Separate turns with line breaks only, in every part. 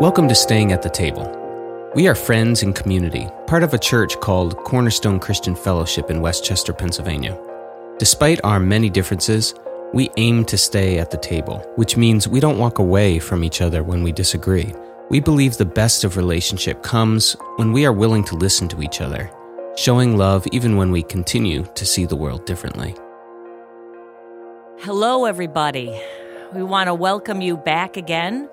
Welcome to Staying at the Table. We are friends and community, part of a church called Cornerstone Christian Fellowship in West Chester, Pennsylvania. Despite our many differences, we aim to stay at the table, which means we don't walk away from each other when we disagree. We believe the best of relationship comes when we are willing to listen to each other, showing love even when we continue to see the world differently.
Hello, everybody. We want to welcome you back again.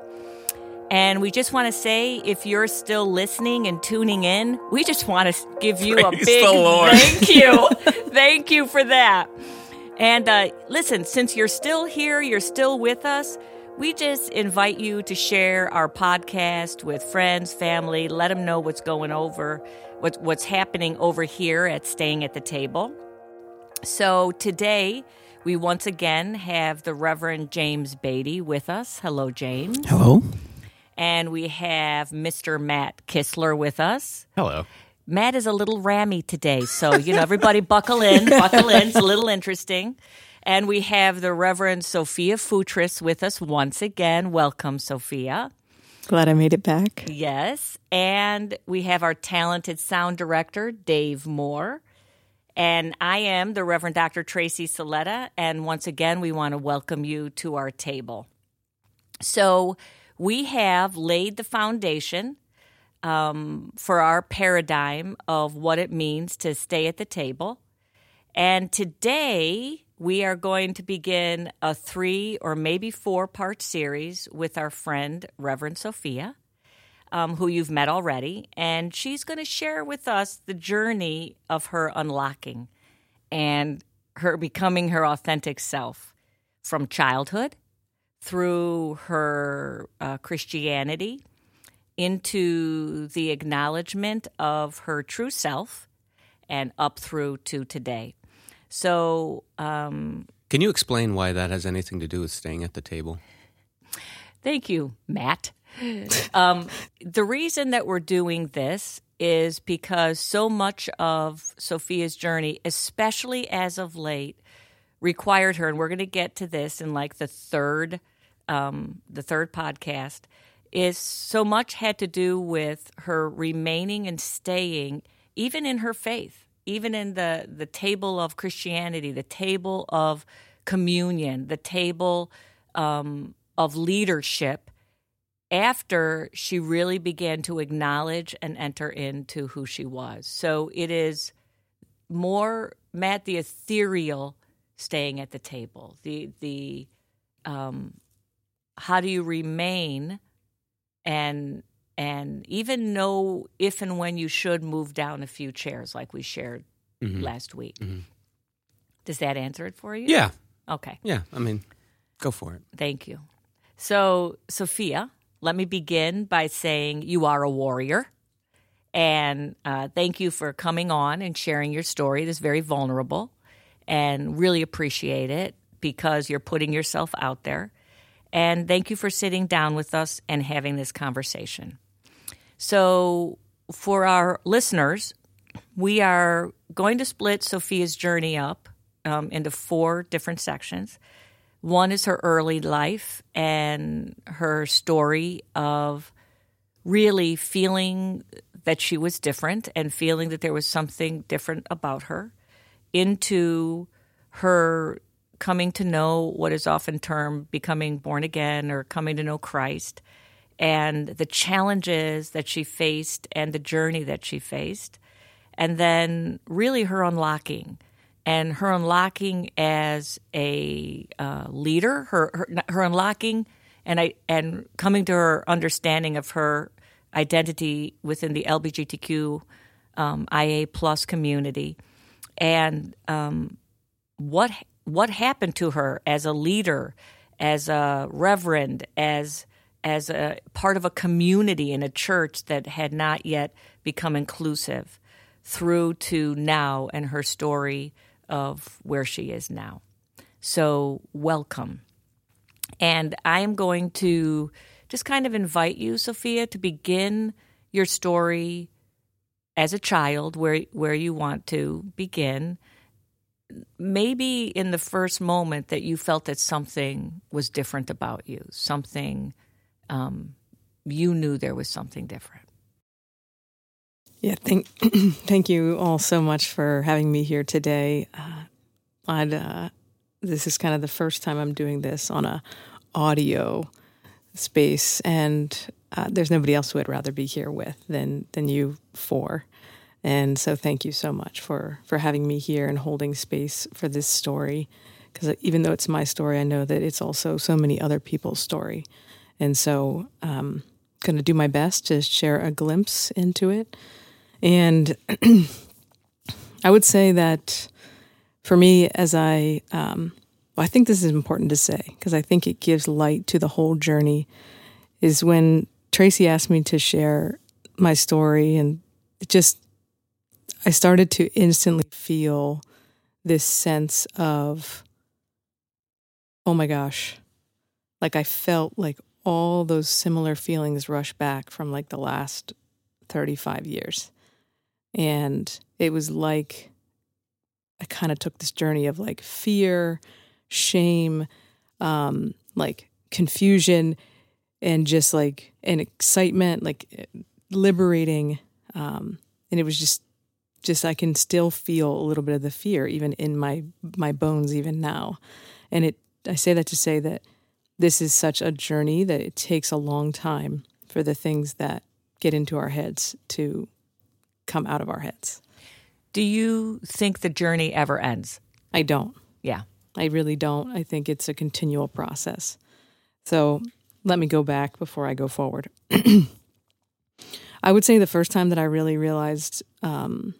And we just want to say if you're still listening and tuning in, we just want to give you
Praise
a big
the
thank you. thank you for that. And uh, listen, since you're still here, you're still with us, we just invite you to share our podcast with friends, family, let them know what's going over, what, what's happening over here at Staying at the Table. So today, we once again have the Reverend James Beatty with us. Hello, James.
Hello.
And we have Mr. Matt Kistler with us.
Hello.
Matt is a little rammy today, so you know everybody buckle in, buckle in. It's a little interesting. And we have the Reverend Sophia Futris with us once again. Welcome, Sophia.
Glad I made it back.
Yes. And we have our talented sound director, Dave Moore. And I am the Reverend Dr. Tracy Saletta. And once again, we want to welcome you to our table. So we have laid the foundation um, for our paradigm of what it means to stay at the table. And today we are going to begin a three or maybe four part series with our friend, Reverend Sophia, um, who you've met already. And she's going to share with us the journey of her unlocking and her becoming her authentic self from childhood through her uh, Christianity into the acknowledgement of her true self and up through to today. So, um,
Can you explain why that has anything to do with staying at the table?
thank you, Matt. um, the reason that we're doing this is because so much of Sophia's journey, especially as of late, required her, and we're going to get to this in like the third, um, the third podcast, is so much had to do with her remaining and staying, even in her faith, even in the the table of Christianity, the table of communion, the table um, of leadership. After she really began to acknowledge and enter into who she was, so it is more Matt the ethereal staying at the table. The the um, how do you remain and and even know if and when you should move down a few chairs like we shared
Mhm.
last week.
Mhm.
Does that answer it for you?
Yeah.
Okay.
Yeah. I mean, go for it.
Thank you. So, Sophia, let me begin by saying you are a warrior. And uh, thank you for coming on and sharing your story. It is very vulnerable and really appreciate it because you're putting yourself out there. And thank you for sitting down with us and having this conversation. So, for our listeners, we are going to split Sophia's journey up um, into four different sections. One is her early life and her story of really feeling that she was different and feeling that there was something different about her, into her coming to know what is often termed becoming born again or coming to know Christ, and the challenges that she faced and the journey that she faced, and then really her unlocking and her unlocking as a uh, leader, her, her her unlocking and I and coming to her understanding of her identity within the LGBTQ um, IA plus community, and um, what what happened to her as a leader, as a reverend, as as a part of a community in a church that had not yet become inclusive, through to now and her story of where she is now. So, welcome. And I am going to just kind of invite you, Sophia, to begin your story as a child where where you want to begin. Maybe in the first moment that you felt that something was different about you, something um, you knew there was something different.
Yeah, thank thank you all so much for having me here today. Uh, I'd uh, this is kind of the first time I'm doing this on a audio space, and uh, there's nobody else who I'd rather be here with than than you four. And so, thank you so much for for having me here and holding space for this story. Because even though it's my story, I know that it's also so many other people's story, and so um, going to do my best to share a glimpse into it. And I would say that for me, as I, um, well, I think this is important to say because I think it gives light to the whole journey, is when Tracy asked me to share my story, and it just, I started to instantly feel this sense of, oh my gosh, like I felt like all those similar feelings rush back from like the last 35 years. And it was like I kind of took this journey of like fear, shame, um, like confusion, and just like an excitement, like liberating. Um, and it was just, just I can still feel a little bit of the fear even in my my bones even now. And it, I say that to say that this is such a journey that it takes a long time for the things that get into our heads to come out of our heads.
Do you think the journey ever ends?
I don't.
Yeah.
I really don't. I think it's a continual process. So let me go back before I go forward. I would say the first time that I really realized um,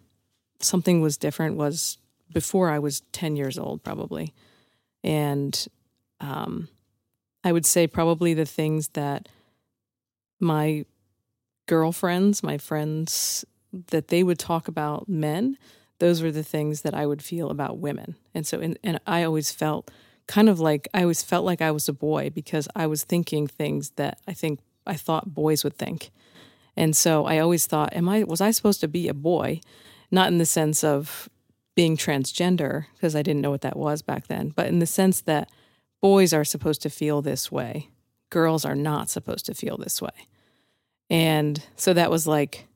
something was different was before I was 10 years old, probably. And um, I would say probably the things that my girlfriends, my friends that they would talk about men, those were the things that I would feel about women. And so, in, and I always felt kind of like I always felt like I was a boy because I was thinking things that I think I thought boys would think. And so I always thought, am I was I supposed to be a boy? Not in the sense of being transgender because I didn't know what that was back then, but in the sense that boys are supposed to feel this way. Girls are not supposed to feel this way. And so that was like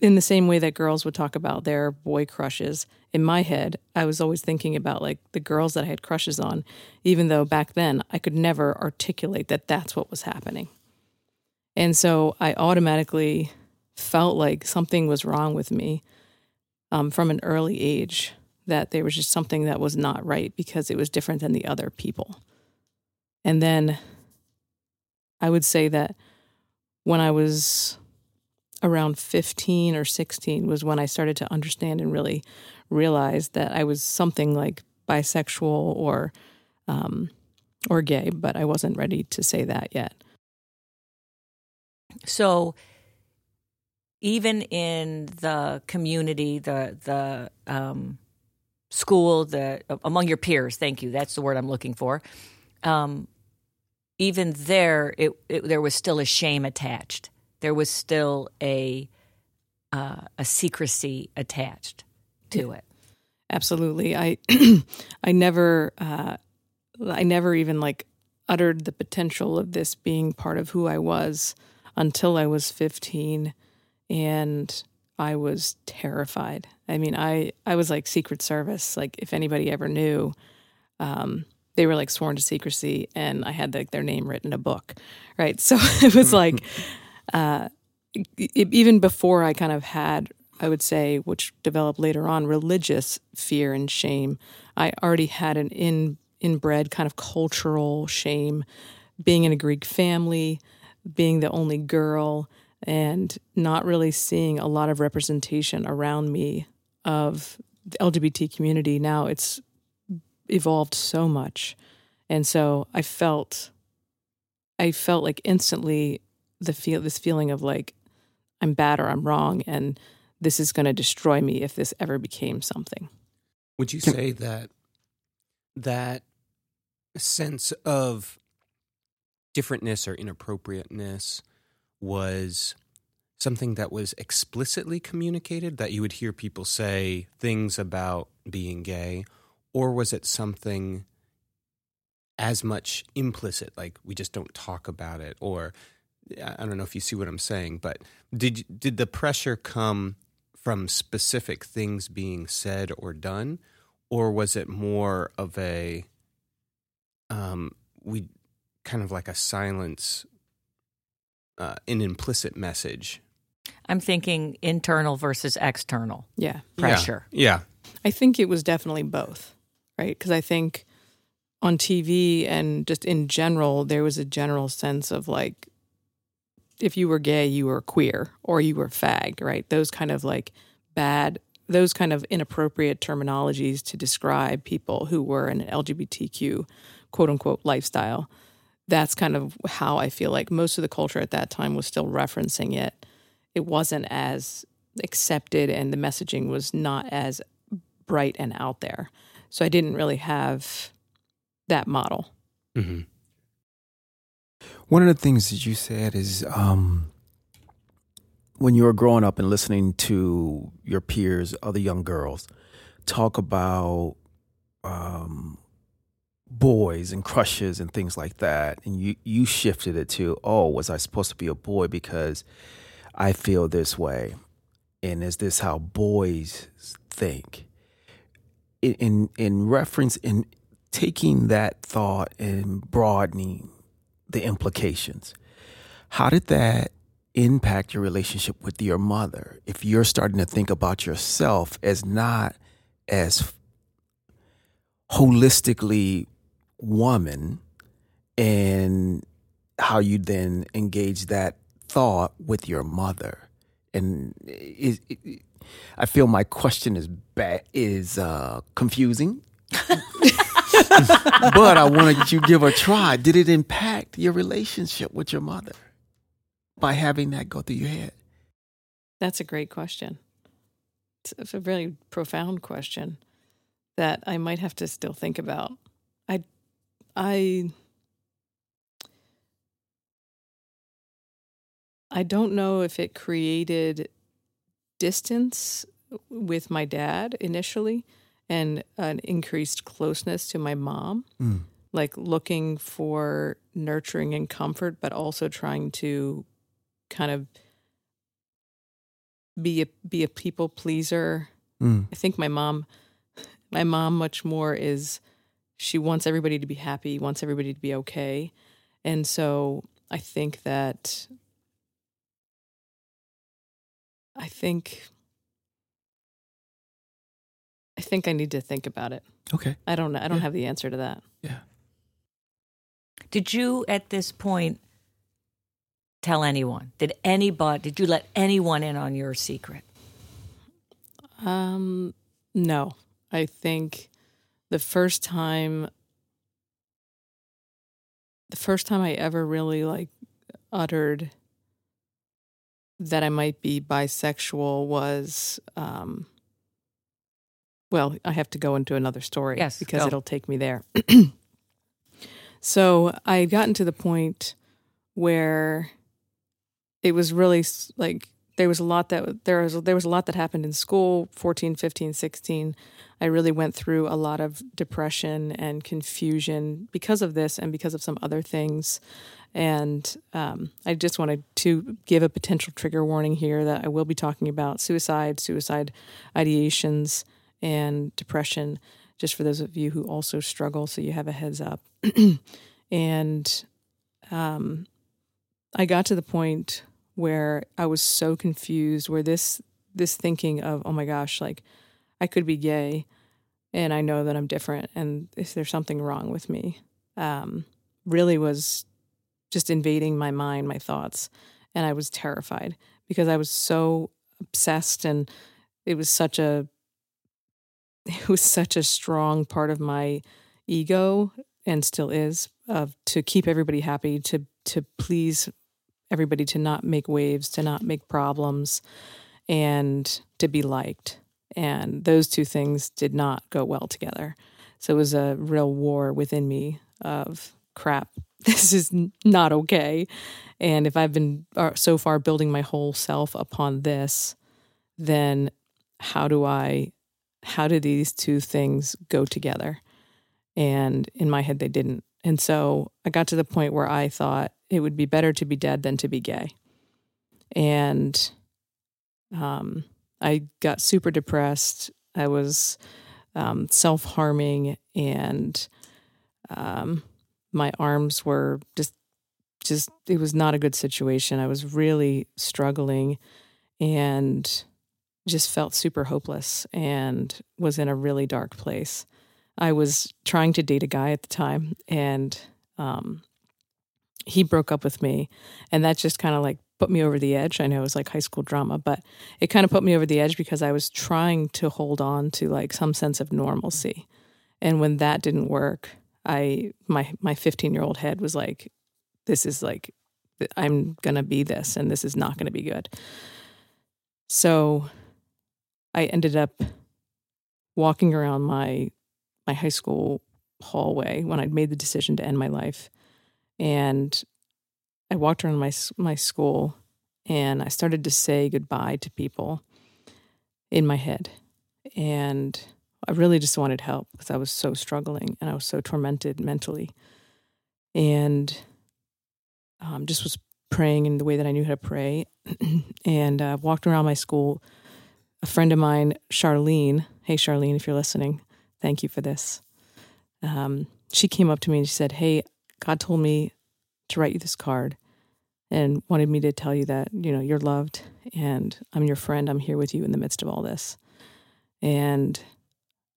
in the same way that girls would talk about their boy crushes, in my head, I was always thinking about like the girls that I had crushes on, even though back then I could never articulate that that's what was happening. And so I automatically felt like something was wrong with me um, from an early age, that there was just something that was not right because it was different than the other people. And then I would say that when I was around 15 or 16 was when I started to understand and really realize that I was something like bisexual or um, or gay, but I wasn't ready to say that yet.
So even in the community, the the um, school, the among your peers, thank you, that's the word I'm looking for. Um, even there, it, it, there was still a shame attached there was still a uh, a secrecy attached to it.
Absolutely, I I never uh, I never even like uttered the potential of this being part of who I was until I was fifteen, and I was terrified. I mean, I I was like Secret Service. Like if anybody ever knew. Um, they were like sworn to secrecy and I had like their name written in a book, right? So it was like uh, it, even before I kind of had, I would say, which developed later on, religious fear and shame, I already had an in, inbred kind of cultural shame, being in a Greek family, being the only girl, and not really seeing a lot of representation around me of the LGBT community. Now it's evolved so much. And so I felt I felt like instantly the feel this feeling of like I'm bad or I'm wrong and this is going to destroy me if this ever became something.
Would you say that that sense of differentness or inappropriateness was something that was explicitly communicated that you would hear people say things about being gay or was it something as much implicit like we just don't talk about it or I don't know if you see what I'm saying, but did did the pressure come from specific things being said or done, or was it more of a um, we kind of like a silence, uh, an implicit message?
I'm thinking internal versus external
Yeah.
pressure.
Yeah.
I think it was definitely both, right? Because I think on TV and just in general, there was a general sense of like, if you were gay, you were queer or you were fagged, right? Those kind of like bad, those kind of inappropriate terminologies to describe people who were in an LGBTQ quote unquote lifestyle. That's kind of how I feel like most of the culture at that time was still referencing it. It wasn't as accepted and the messaging was not as bright and out there. So I didn't really have that model.
hmm
One of the things that you said is um, when you were growing up and listening to your peers, other young girls, talk about um, boys and crushes and things like that, and you you shifted it to, oh, was I supposed to be a boy because I feel this way, and is this how boys think? In in, in reference in taking that thought and broadening the implications. How did that impact your relationship with your mother? If you're starting to think about yourself as not as holistically woman and how you then engage that thought with your mother. And is, I feel my question is ba- is uh, confusing but I wanted you give a try. Did it impact your relationship with your mother by having that go through your head?
That's a great question. It's- It's a really profound question that I might have to still think about. I, I, don't know if it created distance with my dad initially and an increased closeness to my mom
Mm.
like looking for nurturing and comfort, but also trying to kind of be a be a people pleaser.
Mm.
I think my mom, my mom, much more is she wants everybody to be happy, wants everybody to be okay, and so I think that I think I think I need to think about it.
Okay.
I don't know. I don't
Yeah.
have the answer to that.
Yeah.
Did you at this point tell anyone? Did anybody did you let anyone in on your secret?
Um, no. I think the first time, the first time I ever really like uttered that I might be bisexual was, um, well, I have to go into another story
Yes,
because
go.
it'll take me there. so I had gotten to the point where it was really like there was a lot that there was there was a lot that happened in school 14 15 16 i really went through a lot of depression and confusion because of this and because of some other things. And um, i just wanted to give a potential trigger warning here that i will be talking about suicide suicide ideations and depression just for those of you who also struggle so you have a heads up. And um, i got to the point where I was so confused where this this thinking of oh my gosh like I could be gay and I know that I'm different and is there something wrong with me um, really was just invading my mind my thoughts and I was terrified because I was so obsessed and it was such a it was such a strong part of my ego and still is of to keep everybody happy to to please everybody to not make waves, to not make problems, and to be liked. And those two things did not go well together. So it was a real war within me of crap, this is not okay. And if I've been uh, so far building my whole self upon this, then how do I, how do these two things go together? And in my head, they didn't. And so I got to the point where I thought it would be better to be dead than to be gay. And um, I got super depressed. I was um, self harming, and um, my arms were just, just, it was not a good situation. I was really struggling and just felt super hopeless and was in a really dark place. I was trying to date a guy at the time, and um, he broke up with me, and that just kind of like put me over the edge. I know it was like high school drama, but it kind of put me over the edge because I was trying to hold on to like some sense of normalcy. And when that didn't work, I my my 15-year-old head was like this is like I'm going to be this and this is not going to be good. So I ended up walking around my my high school hallway when I'd made the decision to end my life and I walked around my my school and I started to say goodbye to people in my head. And I really just wanted help because I was so struggling and I was so tormented mentally. And um, just was praying in the way that I knew how to pray and uh, walked around my school. A friend of mine, Charlene, hey, Charlene, if you're listening, thank you for this. Um, she came up to me and she said, Hey, God told me to write you this card and wanted me to tell you that, you know, you're loved and I'm your friend. I'm here with you in the midst of all this. And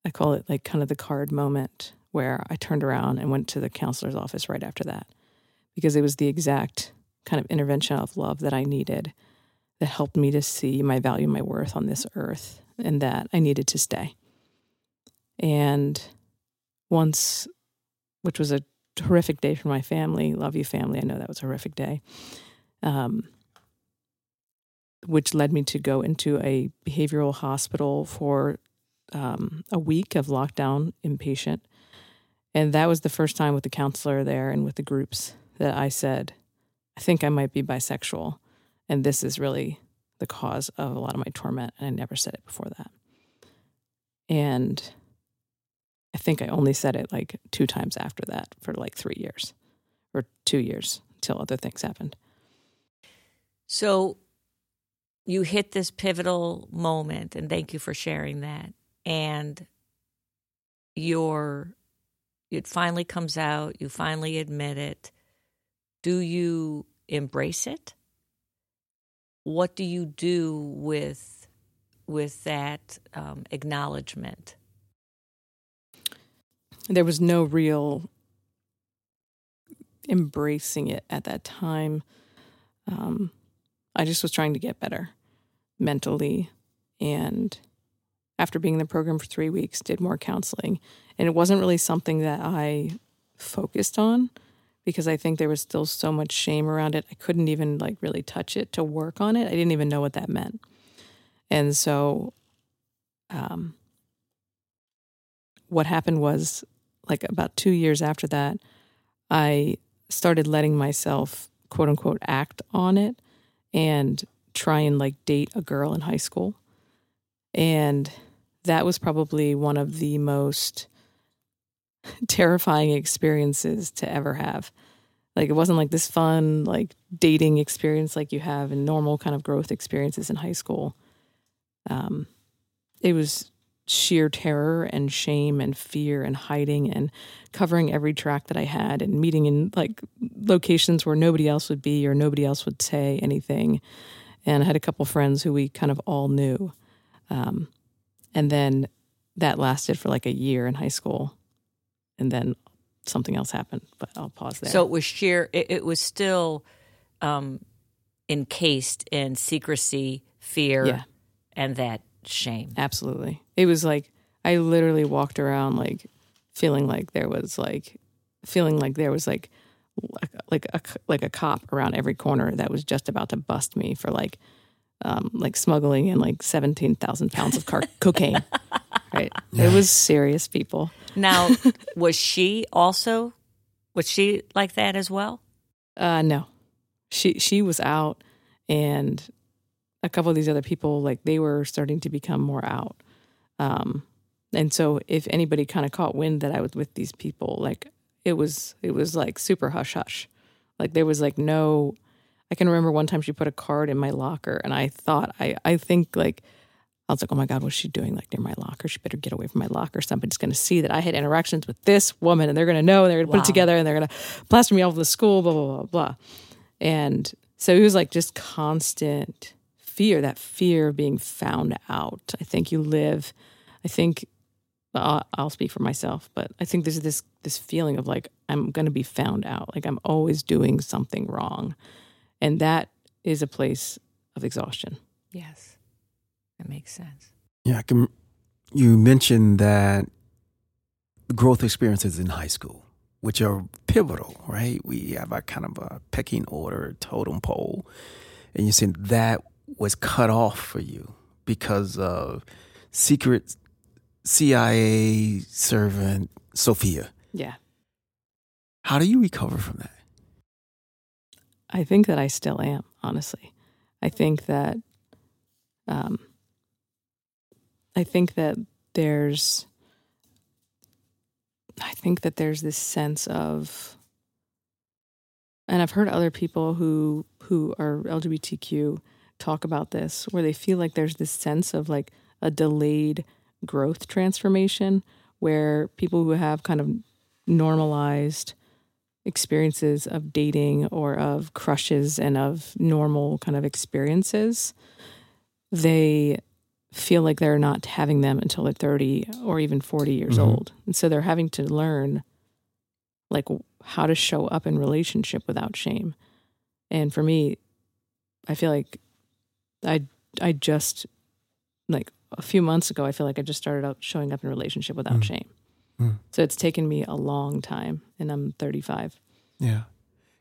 I call it like kind of the card moment where I turned around and went to the counselor's office right after that because it was the exact kind of intervention of love that I needed that helped me to see my value, my worth on this earth, and that I needed to stay. And once, which was a horrific day for my family. Love you, family. I know that was a horrific day. Um, which led me to go into a behavioral hospital for um, a week of lockdown inpatient. And that was the first time with the counselor there and with the groups that I said, I think I might be bisexual. And this is really the cause of a lot of my torment. And I never said it before that. And I think I only said it like two times after that for like three years or two years until other things happened.
So you hit this pivotal moment, and thank you for sharing that. And your it finally comes out, you finally admit it. Do you embrace it? What do you do with with that um, acknowledgement?
There was no real embracing it at that time. Um, I just was trying to get better mentally. And after being in the program for three weeks, did more counseling. And it wasn't really something that I focused on because I think there was still so much shame around it. I couldn't even like really touch it to work on it. I didn't even know what that meant. And so, um, what happened was like about two years after that, I started letting myself, quote unquote, act on it and try and like date a girl in high school. And that was probably one of the most terrifying experiences to ever have. Like it wasn't like this fun like dating experience like you have in normal kind of growth experiences in high school. Um, it was sheer terror and shame and fear and hiding and covering every track that I had and meeting in like locations where nobody else would be or nobody else would say anything. And I had a couple friends who we kind of all knew. Um, and then that lasted for like a year in high school. And then something else happened, but I'll pause there.
So it was sheer, it, it was still um, encased in secrecy, fear,
yeah.
and that shame.
Absolutely. It was like I literally walked around like feeling like there was like feeling like there was like like a like a cop around every corner that was just about to bust me for like um like smuggling in like 17,000 pounds of car- cocaine. Right. It was serious people.
Now, was she also was she like that as well?
Uh no. She she was out and a couple of these other people, like they were starting to become more out. Um, and so if anybody kind of caught wind that I was with these people, like it was, it was like super hush hush Like there was like no I can remember one time she put a card in my locker and I thought I I think like I was like, oh my God, what's she doing like near my locker? She better get away from my locker. Somebody's going to see that I had interactions with this woman and they're going to know, and they're going to put it together and they're going to plaster me all over the school, blah, blah, blah, blah. And so it was like just constant fear, that fear of being found out. I think you live, I think, I'll, I'll speak for myself, but I think there's this, this feeling of like, I'm going to be found out. Like I'm always doing something wrong. And that is a place of exhaustion.
Yes. That makes sense.
Yeah, I can, you mentioned that growth experiences in high school, which are pivotal, right? We have a kind of a pecking order, totem pole, and you said that was cut off for you because of secret CIA servant Sophia.
Yeah.
How do you recover from that?
I think that I still am, honestly. I think that um I think that there's I think that there's this sense of and I've heard other people who who are LGBTQ talk about this where they feel like there's this sense of like a delayed growth transformation where people who have kind of normalized experiences of dating or of crushes and of normal kind of experiences, they feel like they're not having them until they're 30 or even 40 years
Mhm.
old. And so they're having to learn like how to show up in relationship without shame. And for me, I feel like I I just like a few months ago I feel like I just started out showing up in relationship without
Mm.
shame.
Mm.
So it's taken me a long time and I'm 35.
Yeah.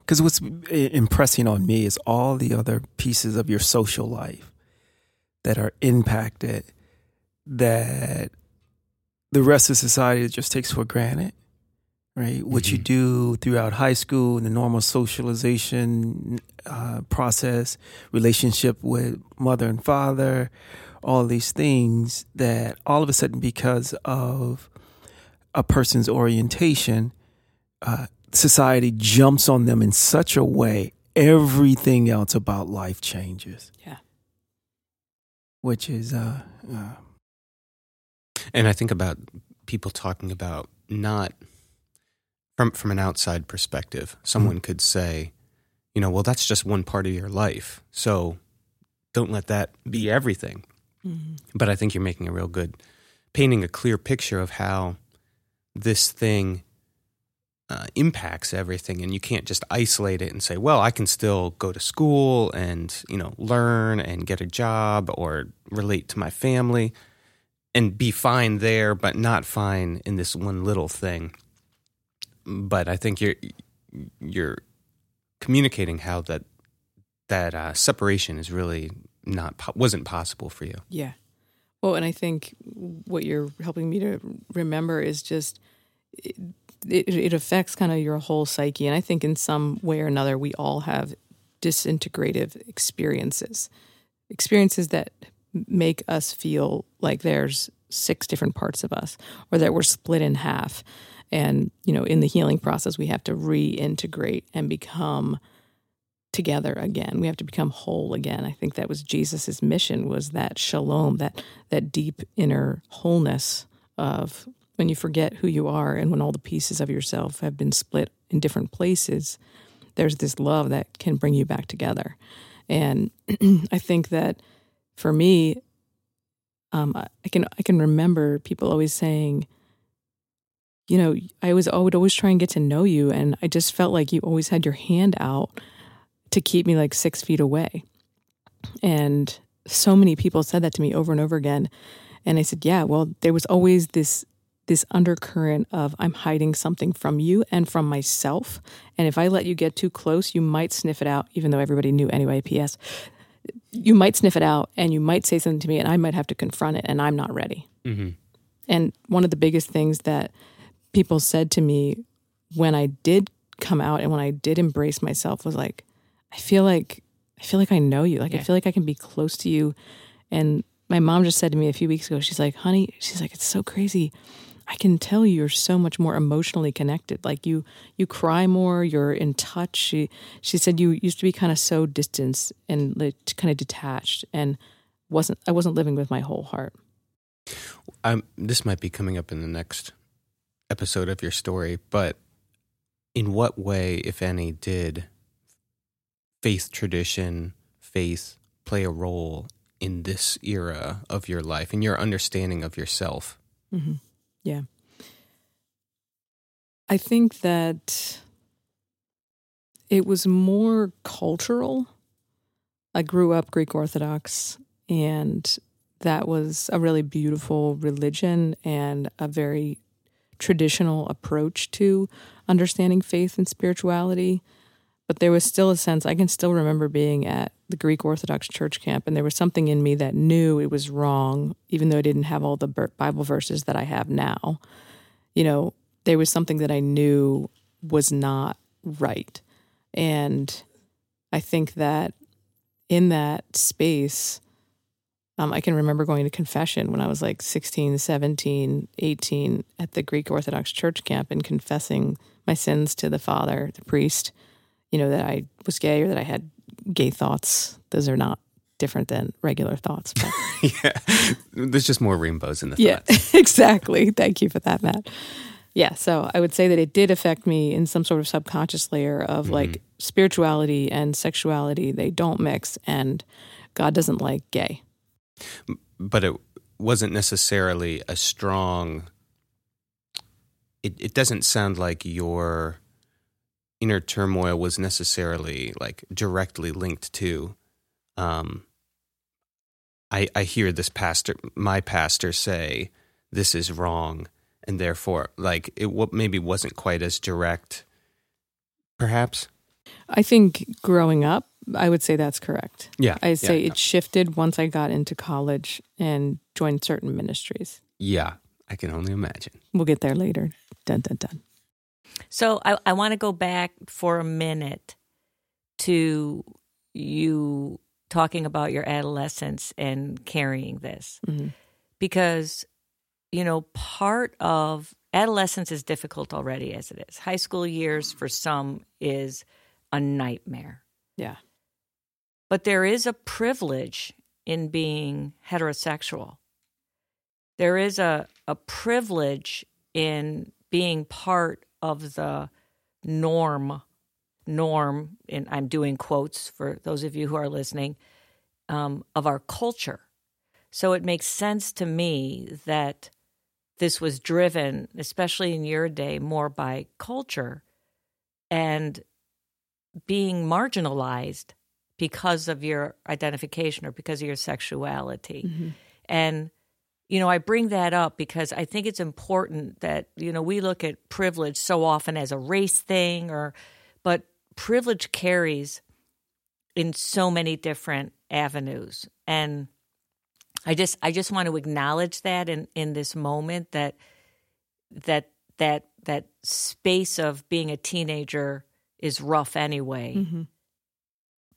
Because what's impressing on me is all the other pieces of your social life that are impacted that the rest of society just takes for granted, right? What you
Mhm.
do throughout high school, and the normal socialization uh, process, relationship with mother and father, all these things that all of a sudden, because of a person's orientation, uh, society jumps on them in such a way, everything else about life changes.
Yeah.
Which is, uh, uh,
And I think about people talking about not from from an outside perspective. Someone could say, you know, well, that's just one part of your life, so don't let that be everything. But I think you're making a real good, painting a clear picture of how this thing uh, impacts everything, and you can't just isolate it and say, well, I can still go to school and you know learn and get a job or relate to my family and be fine there, but not fine in this one little thing. But I think you're you're communicating how that that uh, separation is really not wasn't possible for you.
Yeah. Well, and I think what you're helping me to remember is just it, it, it affects kind of your whole psyche. And I think in some way or another, we all have disintegrative experiences, experiences that make us feel like there's six different parts of us or that we're split in half. And, you know, in the healing process, we have to reintegrate and become together again. We have to become whole again. I think that was Jesus's mission was that shalom, that that deep inner wholeness of when you forget who you are and when all the pieces of yourself have been split in different places, there's this love that can bring you back together. And I think that for me, um, I can I can remember people always saying, you know, I was I would always try and get to know you, and I just felt like you always had your hand out to keep me like six feet away. And so many people said that to me over and over again. And I said, yeah, well, there was always this this undercurrent of I'm hiding something from you and from myself. And if I let you get too close, you might sniff it out, even though everybody knew anyway, PS. You might sniff it out and you might say something to me and I might have to confront it and I'm not ready.
Mm-hmm.
And one of the biggest things that people said to me when I did come out and when I did embrace myself was like, I feel like I feel like I know you. Like I feel like I can be close to you. And my mom just said to me a few weeks ago, she's like, honey, she's like, it's so crazy. I can tell you're so much more emotionally connected. Like you, you cry more. You're in touch. She, she said you used to be kind of so distant and like, kind of detached, and wasn't I wasn't living with my whole heart.
Um, this might be coming up in the next episode of your story, but in what way, if any, did faith tradition, faith play a role in this era of your life, in your understanding of yourself?
Mm-hmm. Yeah. I think that it was more cultural. I grew up Greek Orthodox, and that was a really beautiful religion and a very traditional approach to understanding faith and spirituality. But there was still a sense, I can still remember being at the Greek Orthodox church camp, and there was something in me that knew it was wrong, even though I didn't have all the Bible verses that I have now. You know, there was something that I knew was not right. And I think that in that space, um, I can remember going to confession when I was like 16, 17, 18 at the Greek Orthodox church camp and confessing my sins to the father, the priest, you know, that I was gay or that I had gay thoughts. Those are not different than regular thoughts. But.
yeah. There's just more rainbows in the
yeah, exactly. Thank you for that, Matt. Yeah, so I would say that it did affect me in some sort of subconscious layer of mm-hmm. like spirituality and sexuality, they don't mix, and God doesn't like gay.
But it wasn't necessarily a strong. It, it doesn't sound like your inner turmoil was necessarily like directly linked to um I I hear this pastor my pastor say this is wrong and therefore like it what maybe wasn't quite as direct perhaps
I think growing up I would say that's correct.
Yeah.
I say
yeah,
it shifted once I got into college and joined certain ministries.
Yeah, I can only imagine.
We'll get there later. Dun dun dun.
So I, I want to go back for a minute to you talking about your adolescence and carrying this. Mm-hmm. Because, you know, part of adolescence is difficult already as it is. High school years for some is a nightmare.
Yeah.
But there is a privilege in being heterosexual. There is a, a privilege in being part of the norm norm and i'm doing quotes for those of you who are listening um, of our culture so it makes sense to me that this was driven especially in your day more by culture and being marginalized because of your identification or because of your sexuality mm-hmm. and you know, I bring that up because I think it's important that, you know, we look at privilege so often as a race thing or but privilege carries in so many different avenues. And I just I just want to acknowledge that in in this moment that that that that space of being a teenager is rough anyway. Mm-hmm.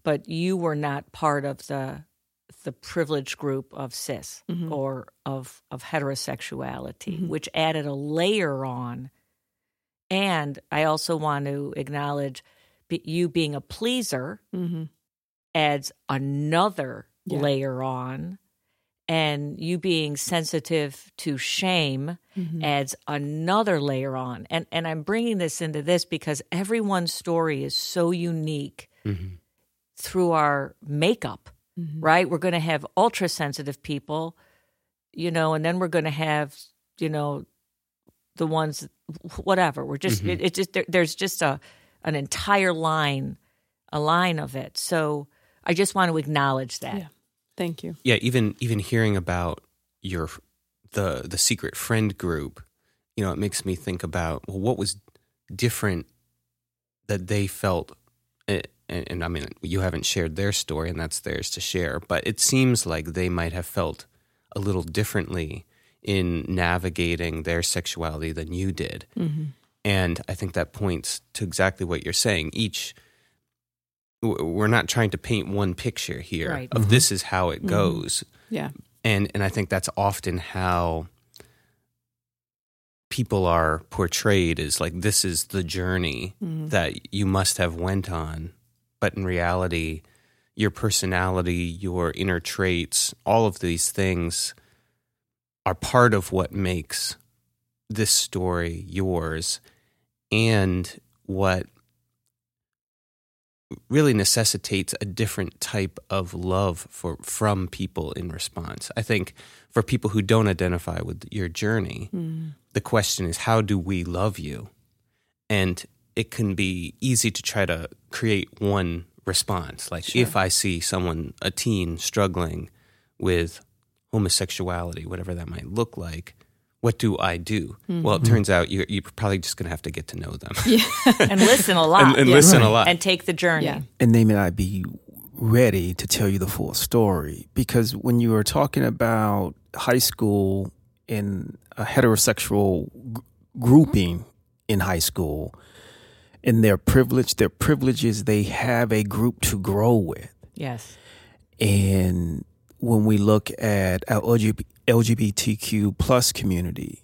But you were not part of the the privileged group of cis mm-hmm. or of of heterosexuality, mm-hmm. which added a layer on. And I also want to acknowledge you being a pleaser mm-hmm. adds another yeah. layer on. And you being sensitive to shame mm-hmm. adds another layer on. And and I'm bringing this into this because everyone's story is so unique mm-hmm. Through our makeup mm-hmm. right? We're going to have ultra sensitive people, you know, and then we're going to have, you know, the ones, whatever. We're just, mm-hmm. it, it, just, there, there's just a, an entire line, a line of it. So I just want to acknowledge that.
Yeah. Thank you.
Yeah. Even, even hearing about your, the, the secret friend group, you know, it makes me think about, well, what was different that they felt and, and, I mean, you haven't shared their story, and that's theirs to share. But it seems like they might have felt a little differently in navigating their sexuality than you did. Mm-hmm. And I think that points to exactly what you're saying. Each, we're not trying to paint one picture here right. of mm-hmm. this is how it mm-hmm. goes.
Yeah.
And and I think that's often how people are portrayed as like this is the journey that you must have went on, but in reality, your personality, your inner traits, all of these things are part of what makes this story yours and what really necessitates a different type of love for from people in response. I think for people who don't identify with your journey, hmm. the question is how do we love you? And it can be easy to try to create one response. Like if I see someone a teen struggling with homosexuality, whatever that might look like, what do I do? Hmm. Well, it hmm. turns out you're, you're probably just going to have to get to know them
and listen a lot
and, and listen a lot.
and take the journey.
Yeah.
and they may not be ready to tell you the full story because when you are talking about high school in a heterosexual g- grouping in high school and their privilege their privileges they have a group to grow with
Yes.
and when we look at our LGBTQ plus community,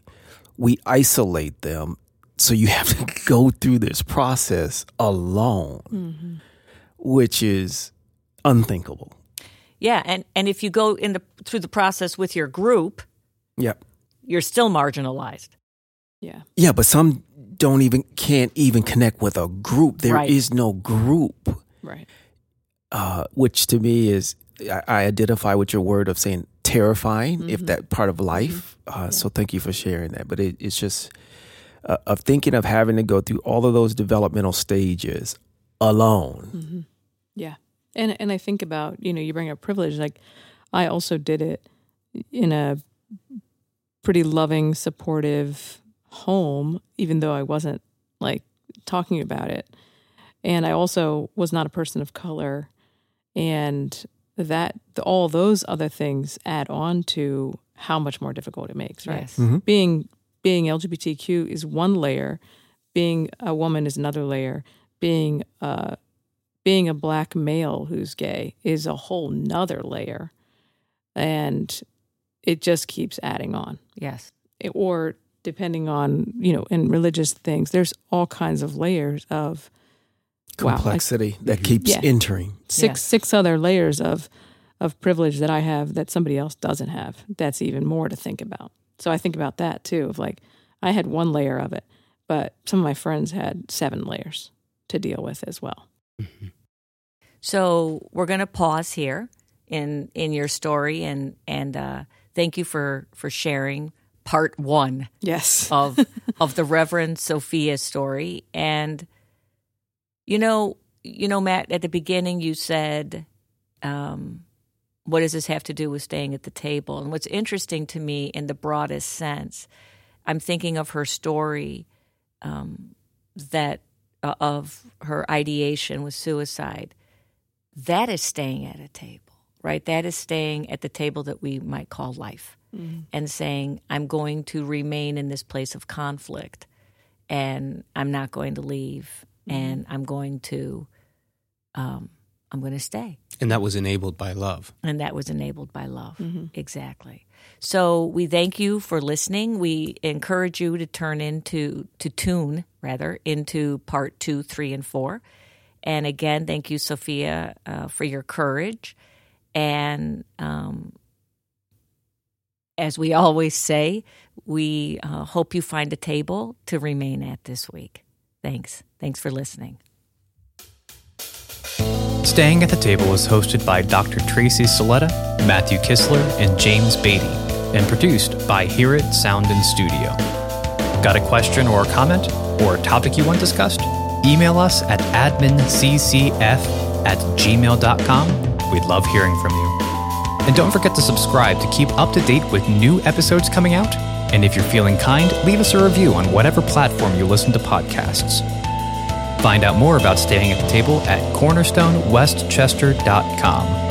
we isolate them. So you have to go through this process alone, mm-hmm. which is unthinkable.
Yeah, and and if you go in the through the process with your group,
Yep.
you're still marginalized.
Yeah.
Yeah, but some don't even can't even connect with a group. There is
Right.
no group,
Right.
uh, which to me is I, I identify with your word of saying terrifying if that part of life. Uh, So thank you for sharing that. But it, it's just uh, of thinking of having to go through all of those developmental stages alone.
Yeah. And and I think about, you know, you bring up privilege like I also did it in a pretty loving, supportive home even though I wasn't like talking about it. And I also was not a person of color and that all those other things add on to how much more difficult it makes, right?
Yes.
being being LGBTQ is one layer, being a woman is another layer, being uh being a black male who's gay is a whole nother layer. And it just keeps adding on.
Yes.
It- or depending on, you know, in religious things, there's all kinds of layers of wow, like
Complexity that keeps
Yeah.
entering.
six
Yes.
six other layers of of privilege that I have that somebody else doesn't have. That's even more to think about. So I think about that too of like I had one layer of it, but some of my friends had seven layers to deal with as well.
So we're going to pause here in in your story and and uh, thank you for for sharing part one
Yes.
of of the Reverend Sophia story. And you know, you know, Matt, at the beginning you said, um, "What does this have to do with staying at the table?" And what's interesting to me, in the broadest sense, I'm thinking of her story um, that uh, of her ideation with suicide. That is staying at a table, right? That is staying at the table that we might call life and saying, I'm going to remain in this place of conflict and I'm not going to leave and I'm going to um, I'm going to stay.
and that was enabled by love.
And that was enabled by love. Exactly. So we thank you for listening. We encourage you to turn into to tune rather into part two, three, and four. And again, thank you, Sophia, uh, for your courage. And um, as we always say, we uh, hope you find a table to remain at this week. Thanks. Thanks for listening.
Staying at the Table is hosted by Dr. Tracy Soletta, Matthew Kistler, and James Beatty, and produced by Hear It Sound and Studio. Got a question or a comment, or a topic you want discussed? Email us at adminccf at gmail.com. We'd love hearing from you. And don't forget to subscribe to keep up to date with new episodes coming out. And if you're feeling kind, leave us a review on whatever platform you listen to podcasts. Find out more about staying at the table at cornerstonewestchester.com.